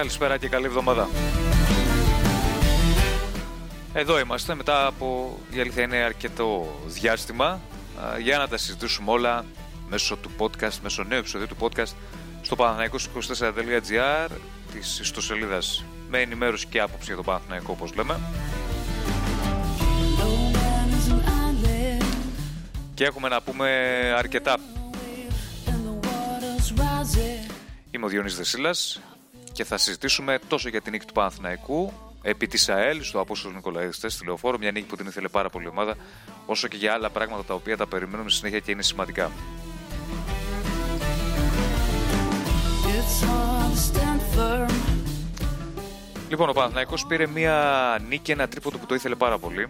Καλησπέρα και καλή εβδομάδα. Εδώ είμαστε μετά από, η αλήθεια είναι αρκετό διάστημα για να τα συζητήσουμε όλα μέσω του podcast, μέσω νέου επεισοδίου του podcast στο παναθηναϊκός24.gr της ιστοσελίδας με ενημέρωση και άποψη για το Παναθηναϊκό όπως λέμε. Και έχουμε να πούμε αρκετά. Είμαι ο Διονύσης Δεσίλας και θα συζητήσουμε τόσο για την νίκη του Παναθηναϊκού επί της ΑΕΛ στο Απόστολο Νικολαίδης στη Λεωφόρο, μια νίκη που την ήθελε πάρα πολύ η ομάδα, όσο και για άλλα πράγματα τα οποία τα περιμένουμε συνέχεια και είναι σημαντικά. Λοιπόν, ο Παναθηναϊκός πήρε μια νίκη, ένα τρίποντο που το ήθελε πάρα πολύ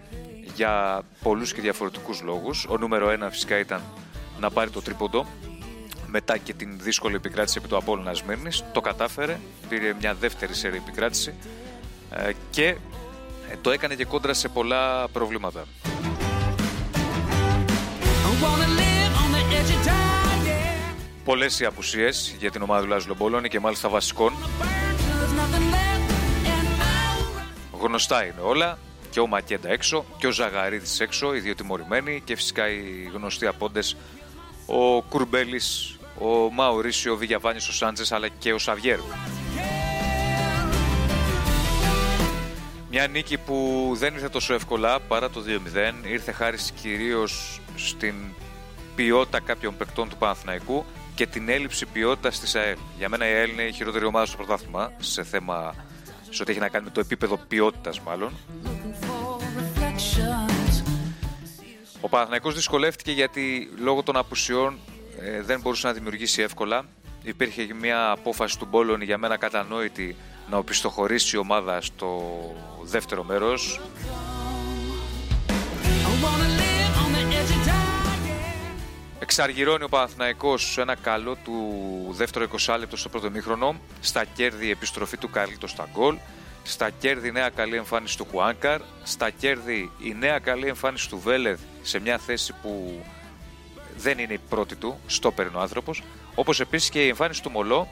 για πολλούς και διαφορετικούς λόγους. Ο νούμερο ένα φυσικά ήταν να πάρει το τρίποντο μετά και την δύσκολη επικράτηση επί του Απόλλωνας Σμύρνης. Το κατάφερε, πήρε μια δεύτερη σέρη επικράτηση ε, και ε, το έκανε και κόντρα σε πολλά προβλήματα. Πολλές οι απουσίες για την ομάδα του Λάζου Λομπολόνη και μάλιστα βασικών. Γνωστά είναι όλα. Και ο Μακέντα έξω και ο Ζαγαρίδης έξω, οι δύο τιμωρημένοι και φυσικά οι γνωστοί απόντες ο Κουρμπέλης, ο Μαουρίσιο, ο Βηγιαβάνης, ο Σάντζες αλλά και ο Σαβιέρου. Μια νίκη που δεν ήρθε τόσο εύκολα παρά το 2-0. Ήρθε χάρης κυρίως στην ποιότητα κάποιων παικτών του Παναθηναϊκού και την έλλειψη ποιότητας της ΑΕΛ. Για μένα η ΑΕΛ είναι η χειρότερη ομάδα στο πρωτάθλημα σε θέμα σε ό,τι έχει να κάνει με το επίπεδο ποιότητας, μάλλον. Ο Παναθηναϊκός δυσκολεύτηκε γιατί λόγω των απουσιών ε, δεν μπορούσε να δημιουργήσει εύκολα. Υπήρχε μια απόφαση του Μπόλων για μένα κατανόητη να οπισθοχωρήσει η ομάδα στο δεύτερο μέρος. Εξαργυρώνει ο Παναθηναϊκός ένα καλό του δεύτερο 20 λεπτό στο πρώτο μήχρονο. Στα κέρδη επιστροφή του Καρλίτο στα γκολ. Στα κέρδη νέα καλή εμφάνιση του Χουάνκαρ. Στα κέρδη η νέα καλή εμφάνιση του Βέλεθ σε μια θέση που δεν είναι η πρώτη του, στο ο άνθρωπος. Όπως επίσης και η εμφάνιση του Μολό,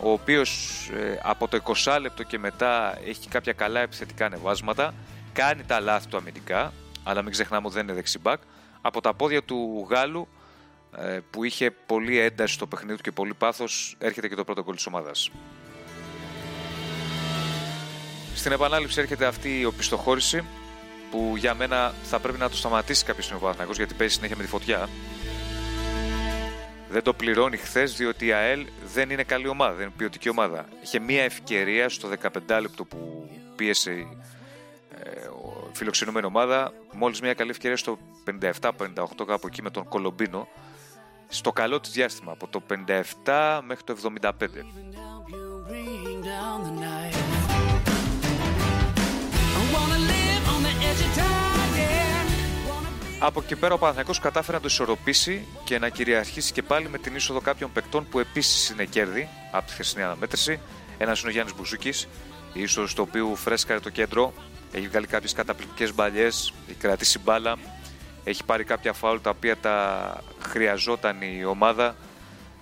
ο οποίος ε, από το 20 λεπτό και μετά έχει κάποια καλά επιθετικά ανεβάσματα, κάνει τα λάθη του αμυντικά, αλλά μην ξεχνάμε ότι δεν είναι δεξιμπάκ. Από τα πόδια του Γάλλου ε, που είχε πολύ ένταση στο παιχνίδι του και πολύ πάθος έρχεται και το πρώτο γκολ της ομάδας. Στην επανάληψη έρχεται αυτή η οπισθοχώρηση που για μένα θα πρέπει να το σταματήσει κάποιος στιγμή ο γιατί παίζει συνέχεια με τη φωτιά. Δεν το πληρώνει χθες διότι η ΑΕΛ δεν είναι καλή ομάδα, δεν είναι ποιοτική ομάδα. Είχε μία ευκαιρία στο 15 λεπτό που πίεσε η ε, φιλοξενούμενη ομάδα, μόλις μία καλή ευκαιρία στο 57-58 κάπου εκεί με τον Κολομπίνο στο καλό της διάστημα από το 57 μέχρι το 75. Από εκεί πέρα ο Παναθηναϊκός κατάφερε να το ισορροπήσει και να κυριαρχήσει και πάλι με την είσοδο κάποιων παικτών που επίσης είναι κέρδη από τη χθεσινή αναμέτρηση. Ένας είναι ο Γιάννης Μπουζούκης, η είσοδος του οποίου φρέσκαρε το κέντρο, έχει βγάλει κάποιες καταπληκτικές μπαλιές, έχει κρατήσει μπάλα, έχει πάρει κάποια φάουλ τα οποία τα χρειαζόταν η ομάδα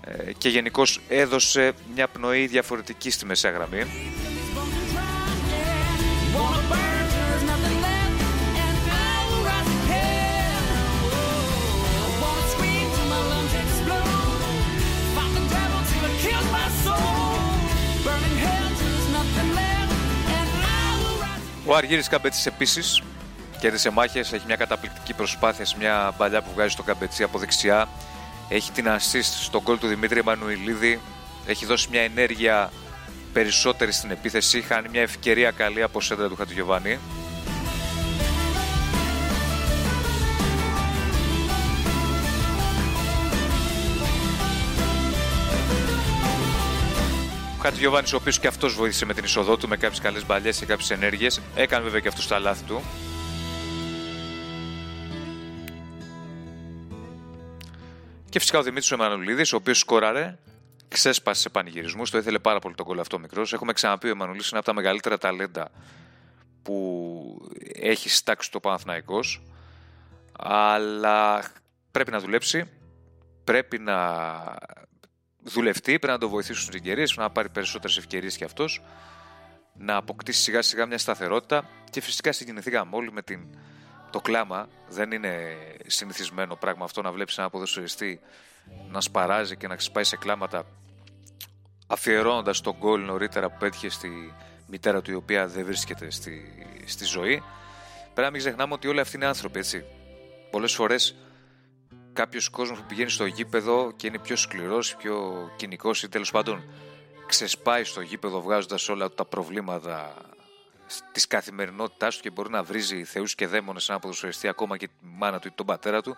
ε, και γενικώς έδωσε μια πνοή διαφορετική στη μεσαία γραμμή. Ο Αργύρης Καμπέτσης επίσης κέρδισε μάχες, έχει μια καταπληκτική προσπάθεια σε μια μπαλιά που βγάζει στο Καμπετσί από δεξιά. Έχει την assist στον κόλ του Δημήτρη Εμμανουηλίδη. Έχει δώσει μια ενέργεια περισσότερη στην επίθεση. Χάνει μια ευκαιρία καλή από σέντρα του Χατζηγιοβάνη. Χάτι Γιωβάνης, ο οποίος και αυτός βοήθησε με την είσοδό του με κάποιες καλές μπαλιές και κάποιες ενέργειες. Έκανε βέβαια και αυτό τα λάθη του. Και φυσικά ο Δημήτρης Εμμανουλίδης, ο οποίος σκόραρε, ξέσπασε σε πανηγυρισμούς, το ήθελε πάρα πολύ τον κόλλο αυτό μικρός. Έχουμε ξαναπεί ο Εμμανουλίδης είναι από τα μεγαλύτερα ταλέντα που έχει στάξει το Παναθηναϊκός αλλά πρέπει να δουλέψει πρέπει να δουλευτεί, πρέπει να το βοηθήσουν στι ευκαιρίε, να πάρει περισσότερες ευκαιρίες κι αυτός, να αποκτήσει σιγά σιγά μια σταθερότητα και φυσικά συγκινηθήκαμε όλοι με την, το κλάμα. Δεν είναι συνηθισμένο πράγμα αυτό να βλέπεις ένα ποδοσφαιριστή να σπαράζει και να ξεσπάει σε κλάματα αφιερώνοντας τον γκολ νωρίτερα που πέτυχε στη μητέρα του η οποία δεν βρίσκεται στη, στη ζωή. Πρέπει να μην ξεχνάμε ότι όλοι αυτοί είναι άνθρωποι, έτσι. Πολλές φορές κάποιος κόσμος που πηγαίνει στο γήπεδο και είναι πιο σκληρός, πιο κοινικός ή τέλος πάντων ξεσπάει στο γήπεδο βγάζοντας όλα τα προβλήματα της καθημερινότητάς του και μπορεί να βρίζει θεούς και δαίμονες ένα ποδοσφαιριστή ακόμα και τη μάνα του ή τον πατέρα του.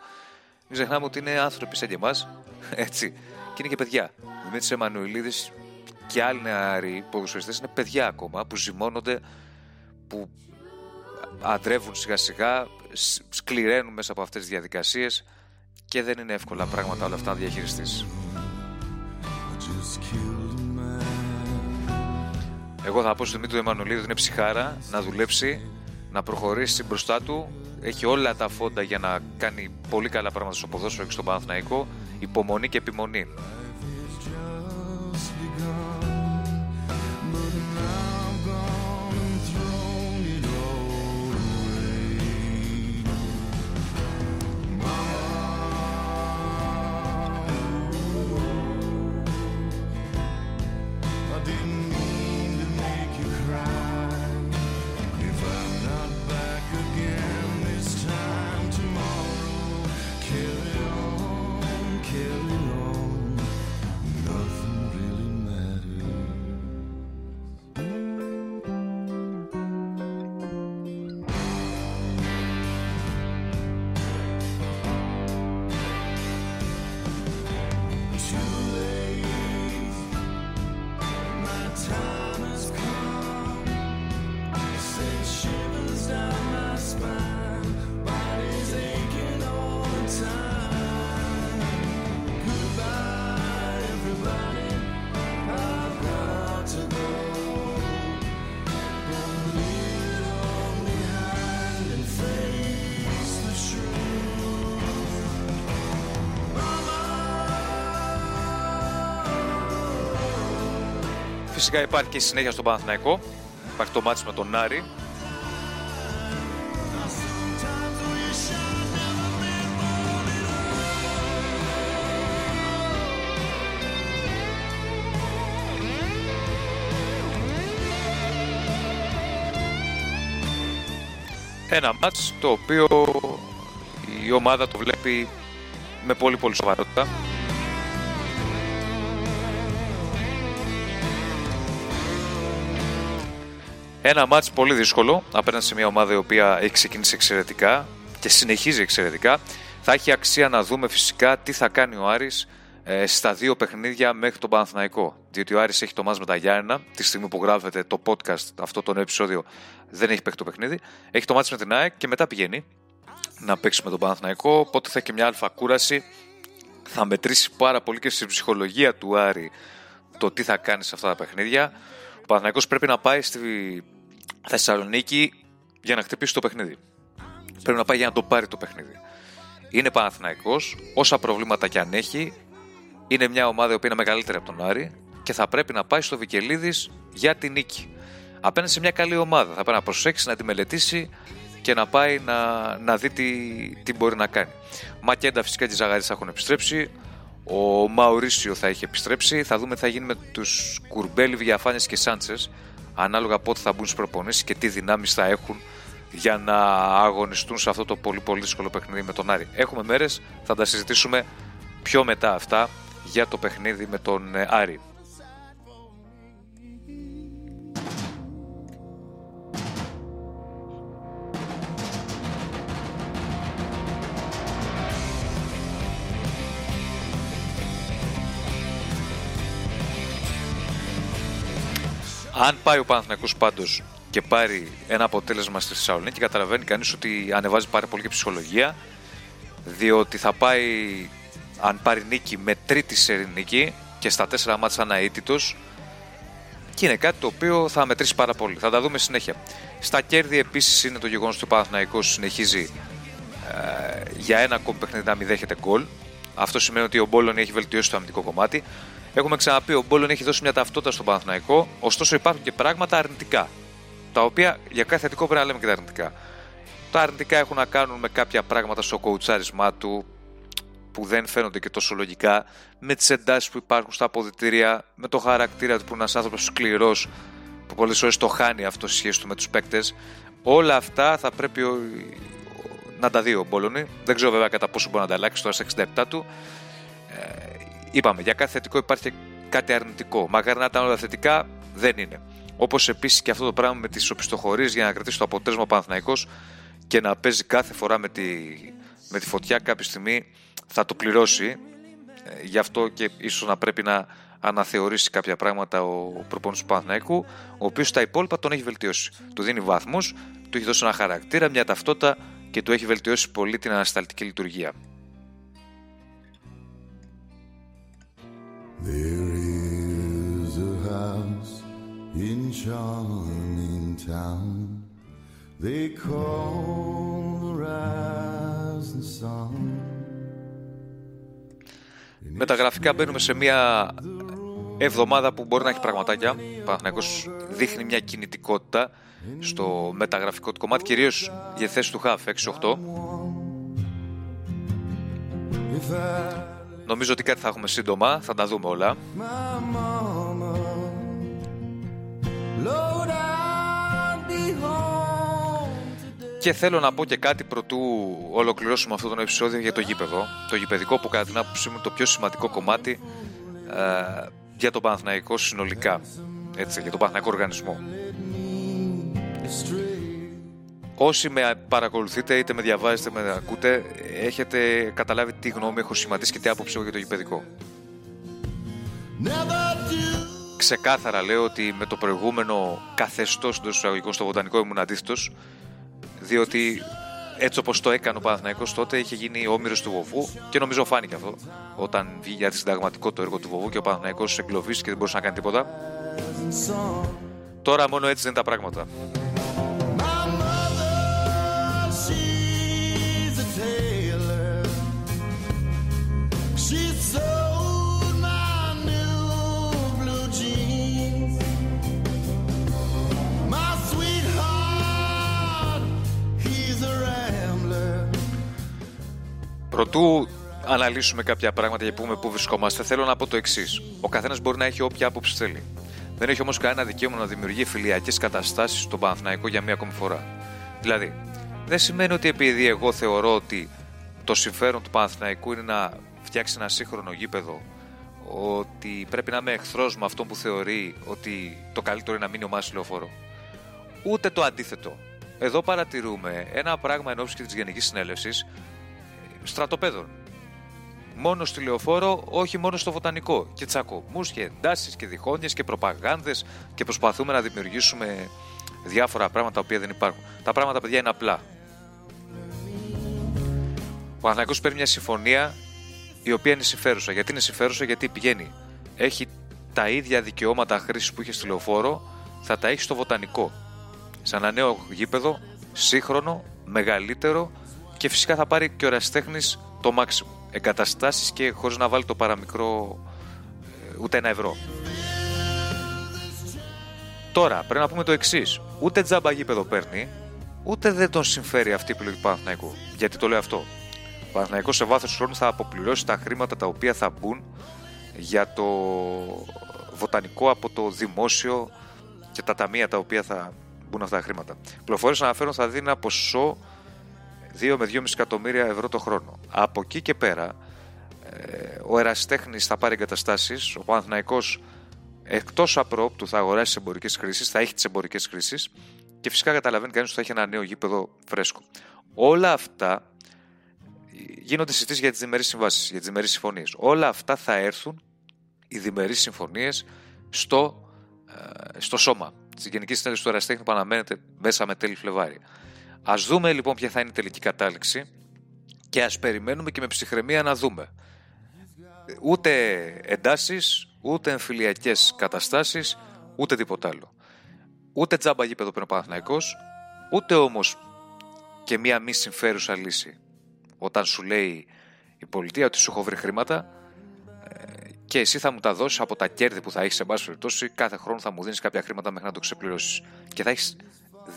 Μην ξεχνάμε ότι είναι άνθρωποι σαν και εμάς, έτσι. Και είναι και παιδιά. Δημήτρης Εμμανουηλίδης και άλλοι νεαροί ποδοσφαιριστές είναι παιδιά ακόμα που ζυμώνονται, που αντρεύουν σιγά σιγά, σκληραίνουν μέσα από αυτές τις διαδικασίες και δεν είναι εύκολα πράγματα όλα αυτά να διαχειριστείς. Εγώ θα πω στον Δημήτρη Εμμανουλίδη ότι είναι ψυχάρα να δουλέψει, να προχωρήσει μπροστά του. Έχει όλα τα φόντα για να κάνει πολύ καλά πράγματα στο ποδόσφαιρο και στον Παναθηναϊκό. Υπομονή και επιμονή. Φυσικά υπάρχει και συνέχεια στον Παναθηναϊκό. Υπάρχει το μάτς με τον Άρη. Ένα μάτς το οποίο η ομάδα το βλέπει με πολύ πολύ σοβαρότητα. Ένα μάτς πολύ δύσκολο απέναντι σε μια ομάδα η οποία έχει ξεκινήσει εξαιρετικά και συνεχίζει εξαιρετικά. Θα έχει αξία να δούμε φυσικά τι θα κάνει ο Άρης ε, στα δύο παιχνίδια μέχρι τον Παναθηναϊκό. Διότι ο Άρης έχει το μάτς με τα Γιάννενα, τη στιγμή που γράφεται το podcast, αυτό το επεισόδιο δεν έχει παίξει το παιχνίδι. Έχει το μάτς με την ΑΕΚ και μετά πηγαίνει να παίξει με τον Παναθηναϊκό. Οπότε θα έχει και μια αλφα κούραση. Θα μετρήσει πάρα πολύ και στην ψυχολογία του Άρη το τι θα κάνει σε αυτά τα παιχνίδια. Ο Παναθηναϊκός πρέπει να πάει στη Θεσσαλονίκη για να χτυπήσει το παιχνίδι. Πρέπει να πάει για να το πάρει το παιχνίδι. Είναι Παναθηναϊκός, όσα προβλήματα και αν έχει, είναι μια ομάδα που είναι μεγαλύτερη από τον Άρη και θα πρέπει να πάει στο Βικελίδης για την νίκη. Απέναντι σε μια καλή ομάδα. Θα πρέπει να προσέξει, να τη μελετήσει και να πάει να, να δει τι, τι μπορεί να κάνει. Μακέντα φυσικά και Ζαγαρί θα έχουν επιστρέψει. Ο Μαουρίσιο θα έχει επιστρέψει. Θα δούμε τι θα γίνει με τους Κουρμπέλη, Διαφάνεια και Σάντσες ανάλογα πότε θα μπουν στις προπονήσεις και τι δυνάμεις θα έχουν για να αγωνιστούν σε αυτό το πολύ πολύ δύσκολο παιχνίδι με τον Άρη. Έχουμε μέρες, θα τα συζητήσουμε πιο μετά αυτά για το παιχνίδι με τον ε, Άρη. Αν πάει ο Παναθηναϊκός πάντως και πάρει ένα αποτέλεσμα στη Θεσσαλονίκη, καταλαβαίνει κανείς ότι ανεβάζει πάρα πολύ και ψυχολογία, διότι θα πάει, αν πάρει νίκη με τρίτη σερή νίκη και στα τέσσερα μάτια αναήτητος, και είναι κάτι το οποίο θα μετρήσει πάρα πολύ. Θα τα δούμε συνέχεια. Στα κέρδη επίσης είναι το γεγονός ότι ο Παναθηναϊκός συνεχίζει ε, για ένα ακόμη παιχνίδι να μην δέχεται γκολ. Αυτό σημαίνει ότι ο Μπόλον έχει βελτιώσει το αμυντικό κομμάτι. Έχουμε ξαναπεί, ο Μπόλον έχει δώσει μια ταυτότητα στον Παναθηναϊκό, ωστόσο υπάρχουν και πράγματα αρνητικά. Τα οποία για κάθε θετικό πρέπει να λέμε και τα αρνητικά. Τα αρνητικά έχουν να κάνουν με κάποια πράγματα στο κοουτσάρισμά του που δεν φαίνονται και τόσο λογικά, με τις εντάσεις που υπάρχουν στα αποδητήρια, με το χαρακτήρα του που είναι ένας άνθρωπος σκληρός που πολλές φορές το χάνει αυτό στη σχέση του με τους παίκτες. Όλα αυτά θα πρέπει να τα δει ο Μπόλωνη. Δεν ξέρω βέβαια κατά πόσο μπορεί να τα αλλάξει τώρα στα 67 του. Ε, είπαμε, για κάθε θετικό υπάρχει κάτι αρνητικό. Μακάρι να ήταν όλα θετικά, δεν είναι. Όπως επίσης και αυτό το πράγμα με τις οπισθοχωρίες για να κρατήσει το αποτέλεσμα ο Παναθηναϊκός και να παίζει κάθε φορά με τη, με τη φωτιά κάποια στιγμή θα το πληρώσει. Ε, γι' αυτό και ίσως να πρέπει να αναθεωρήσει κάποια πράγματα ο προπονητής του Παναθηναϊκού, ο οποίος στα υπόλοιπα τον έχει βελτιώσει. Του δίνει βαθμούς, του έχει δώσει ένα χαρακτήρα, μια ταυτότητα και του έχει βελτιώσει πολύ την ανασταλτική λειτουργία. There is a house in charming town They call the rising sun Με τα γραφικά μπαίνουμε σε μια εβδομάδα που μπορεί να έχει πραγματάκια. Ο δείχνει μια κινητικότητα στο μεταγραφικό του κομμάτι, κυρίως για θέση του ΧΑΦ 6-8. Νομίζω ότι κάτι θα έχουμε σύντομα, θα τα δούμε όλα. Και θέλω να πω και κάτι προτού ολοκληρώσουμε αυτό το επεισόδιο για το γήπεδο. Το γηπεδικό που κατά την άποψή μου το πιο σημαντικό κομμάτι ε, για τον Παναθηναϊκό συνολικά. Έτσι, για τον Παναθηναϊκό οργανισμό. Όσοι με παρακολουθείτε, είτε με διαβάζετε, με ακούτε, έχετε καταλάβει τι γνώμη έχω σχηματίσει και τι άποψη έχω για το γηπαιδικό. Ξεκάθαρα λέω ότι με το προηγούμενο καθεστώς εντός εισαγωγικών στο βοτανικό ήμουν αντίθετος, διότι έτσι όπως το έκανε ο Παναθηναϊκός τότε είχε γίνει όμοιρος του βοβού και νομίζω φάνηκε αυτό όταν βγήκε για συνταγματικό το έργο του βοβού και ο Παναθηναϊκός εγκλωβίστηκε και δεν μπορούσε να κάνει τίποτα. Τώρα μόνο έτσι δεν είναι τα πράγματα. Προτού αναλύσουμε κάποια πράγματα και πούμε πού βρισκόμαστε, θέλω να πω το εξής. Ο καθένας μπορεί να έχει όποια άποψη θέλει. Δεν έχει όμως κανένα δικαίωμα να δημιουργεί φιλιακές καταστάσεις στον Παναθηναϊκό για μία ακόμη φορά. Δηλαδή, δεν σημαίνει ότι επειδή εγώ θεωρώ ότι το συμφέρον του Παναθηναϊκού είναι να φτιάξει ένα σύγχρονο γήπεδο, ότι πρέπει να είμαι εχθρός με αυτόν που θεωρεί ότι το καλύτερο είναι να μείνει ο Μάσης λεωφόρο. Ούτε το αντίθετο. Εδώ παρατηρούμε ένα πράγμα εν ώψη της Γενικής Συνέλευσης στρατοπέδων. Μόνο στη λεωφόρο, όχι μόνο στο βοτανικό. Και τσακωμούς και εντάσεις και διχόνοιε και προπαγάνδες και προσπαθούμε να δημιουργήσουμε διάφορα πράγματα τα οποία δεν υπάρχουν. Τα πράγματα, παιδιά, είναι απλά. Ο Αναγκός παίρνει μια συμφωνία η οποία είναι συμφέρουσα. Γιατί είναι συμφέρουσα, γιατί πηγαίνει. Έχει τα ίδια δικαιώματα χρήσης που είχε στη λεωφόρο, θα τα έχει στο βοτανικό. Σε ένα νέο γήπεδο, σύγχρονο, μεγαλύτερο και φυσικά θα πάρει και ο Ραστέχνη το μάξιμο. Εγκαταστάσεις και χωρίς να βάλει το παραμικρό ε, ούτε ένα ευρώ. Τώρα πρέπει να πούμε το εξής. Ούτε τζάμπα γήπεδο παίρνει, ούτε δεν τον συμφέρει αυτή η επιλογή του Παναθηναϊκού. Γιατί το λέω αυτό. Ο Παναθηναϊκός σε βάθος χρόνου θα αποπληρώσει τα χρήματα τα οποία θα μπουν για το βοτανικό από το δημόσιο και τα ταμεία τα οποία θα μπουν αυτά τα χρήματα. Πληροφορίες αναφέρουν θα δίνει ένα ποσό 2 με 2,5 εκατομμύρια ευρώ το χρόνο. Από εκεί και πέρα, ε, ο Εραστέχνη θα πάρει εγκαταστάσεις, ο Παναθυναϊκό εκτός απρόπτου θα αγοράσει τις εμπορικές χρήσεις, θα έχει τις εμπορικές χρήσεις και φυσικά καταλαβαίνει κανείς ότι θα έχει ένα νέο γήπεδο φρέσκο. Όλα αυτά γίνονται συζητήσεις για τις διμερείς συμβάσεις, για τις διμερείς συμφωνίες. Όλα αυτά θα έρθουν οι διμερείς συμφωνίες στο, ε, στο σώμα. Στη Γενική Συνέλευση του Εραστέχνη που αναμένεται μέσα με τέλη Φλεβάρι. Ας δούμε λοιπόν ποια θα είναι η τελική κατάληξη και ας περιμένουμε και με ψυχραιμία να δούμε. Ούτε εντάσεις, ούτε εμφυλιακές καταστάσεις, ούτε τίποτα άλλο. Ούτε τζάμπα γήπεδο πριν ο Παναθηναϊκός, ούτε όμως και μία μη συμφέρουσα λύση. Όταν σου λέει η πολιτεία ότι σου έχω βρει χρήματα ε, και εσύ θα μου τα δώσεις από τα κέρδη που θα έχεις σε πάση περιπτώσει. Κάθε χρόνο θα μου δίνεις κάποια χρήματα μέχρι να το ξεπληρώσεις. Και θα έχεις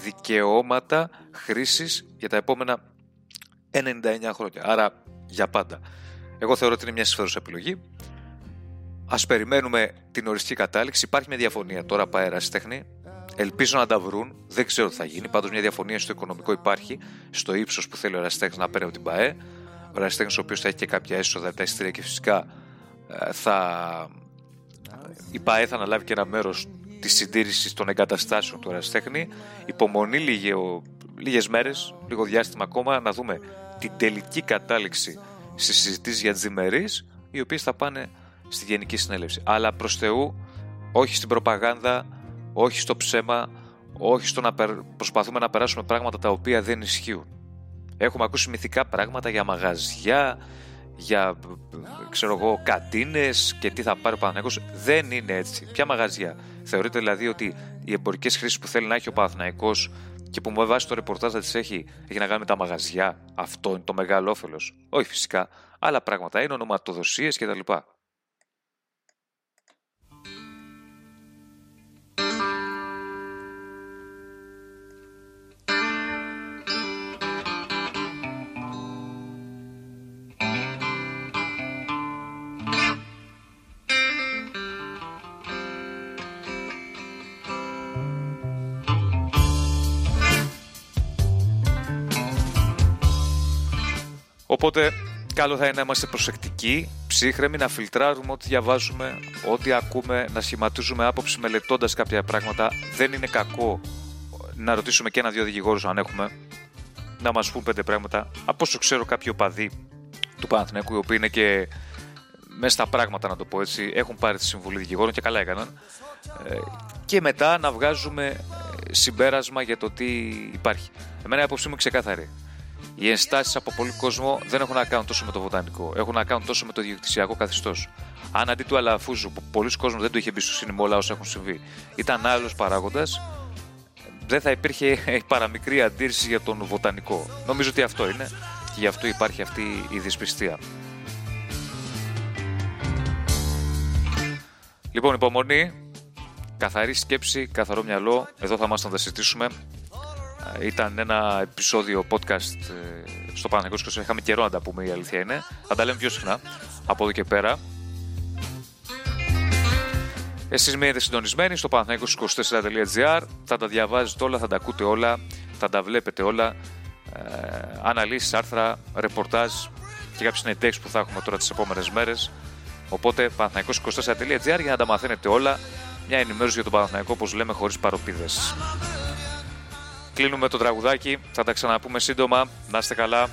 δικαιώματα χρήσης για τα επόμενα 99 χρόνια. Άρα για πάντα. Εγώ θεωρώ ότι είναι μια συμφέρουσα επιλογή. Α περιμένουμε την οριστική κατάληξη. Υπάρχει μια διαφωνία τώρα πάει τέχνη. Ελπίζω να τα βρουν. Δεν ξέρω τι θα γίνει. Πάντως μια διαφωνία στο οικονομικό υπάρχει. Στο ύψος που θέλει ο Εραστέχνη να παίρνει από την ΠαΕ. Ο Εραστέχνη, ο οποίος θα έχει και κάποια έσοδα τα εισιτήρια και φυσικά ε, θα. Η ΠαΕ θα αναλάβει και ένα μέρος τη συντήρησης των εγκαταστάσεων του Εραστέχνη. Υπομονή λίγε μέρες, λίγο διάστημα ακόμα, να δούμε την τελική κατάληξη στις συζητήσεις για τι διμερεί, οι οποίες θα πάνε στη Γενική Συνέλευση. Αλλά προς Θεού, όχι στην προπαγάνδα, όχι στο ψέμα, όχι στο να προσπαθούμε να περάσουμε πράγματα τα οποία δεν ισχύουν. Έχουμε ακούσει μυθικά πράγματα για μαγαζιά, για ξέρω εγώ, κατίνες και τι θα πάρει ο Παναθηναϊκός. Δεν είναι έτσι. Ποια μαγαζιά. Θεωρείτε δηλαδή ότι οι εμπορικές χρήσεις που θέλει να έχει ο Παναθηναϊκός και που μου βάζει το ρεπορτάζ να τις έχει, έχει να κάνει με τα μαγαζιά. Αυτό είναι το μεγάλο όφελος. Όχι φυσικά. Άλλα πράγματα είναι ονοματοδοσίες κτλ. Οπότε καλό θα είναι να είμαστε προσεκτικοί, ψύχρεμοι, να φιλτράρουμε ό,τι διαβάζουμε, ό,τι ακούμε, να σχηματίζουμε άποψη μελετώντας κάποια πράγματα. Δεν είναι κακό να ρωτήσουμε και ένα-δύο δικηγόρους αν έχουμε, να μας πούν πέντε πράγματα. Από όσο ξέρω, κάποιοι οπαδοί του Παναθηναϊκού, οι οποίοι είναι και μέσα στα πράγματα, να το πω έτσι, έχουν πάρει τη συμβουλή δικηγόρων και καλά έκαναν. Ε, και μετά να βγάζουμε ε, συμπέρασμα για το τι υπάρχει. Εμένα η άποψή μου ξεκάθαρη. Οι ενστάσεις από πολλοί κόσμο δεν έχουν να κάνουν τόσο με το βοτανικό, έχουν να κάνουν τόσο με το διοικητησιακό καθεστώς. Αν αντί του Αλαφούζου, που πολλοί κόσμοι δεν του είχε εμπιστοσύνη με όλα όσα έχουν συμβεί, ήταν άλλος παράγοντας, δεν θα υπήρχε η παραμικρή αντίρρηση για τον βοτανικό. Νομίζω ότι αυτό είναι και γι' αυτό υπάρχει αυτή η δυσπιστία. Λοιπόν, υπομονή, καθαρή σκέψη, καθαρό μυαλό. Εδώ θα είμαστε να τα συζητήσουμε. Ήταν ένα επεισόδιο podcast ε, στο Παναγιώτο και είχαμε καιρό να τα πούμε η αλήθεια είναι. Θα τα λέμε πιο συχνά από εδώ και πέρα. Εσείς μείνετε συντονισμένοι στο παναθηναϊκός24.gr Θα τα διαβάζετε όλα, θα τα ακούτε όλα, θα τα βλέπετε όλα. Ε, αναλύσεις, άρθρα, ρεπορτάζ και κάποιες συνεντεύξεις που θα έχουμε τώρα τις επόμενες μέρες. Οπότε παναθηναϊκός24.gr για να τα μαθαίνετε όλα. Μια ενημέρωση για τον Παναθηναϊκό όπως λέμε χωρίς παροπίδες. Κλείνουμε το τραγουδάκι. Θα τα ξαναπούμε σύντομα. Να είστε καλά.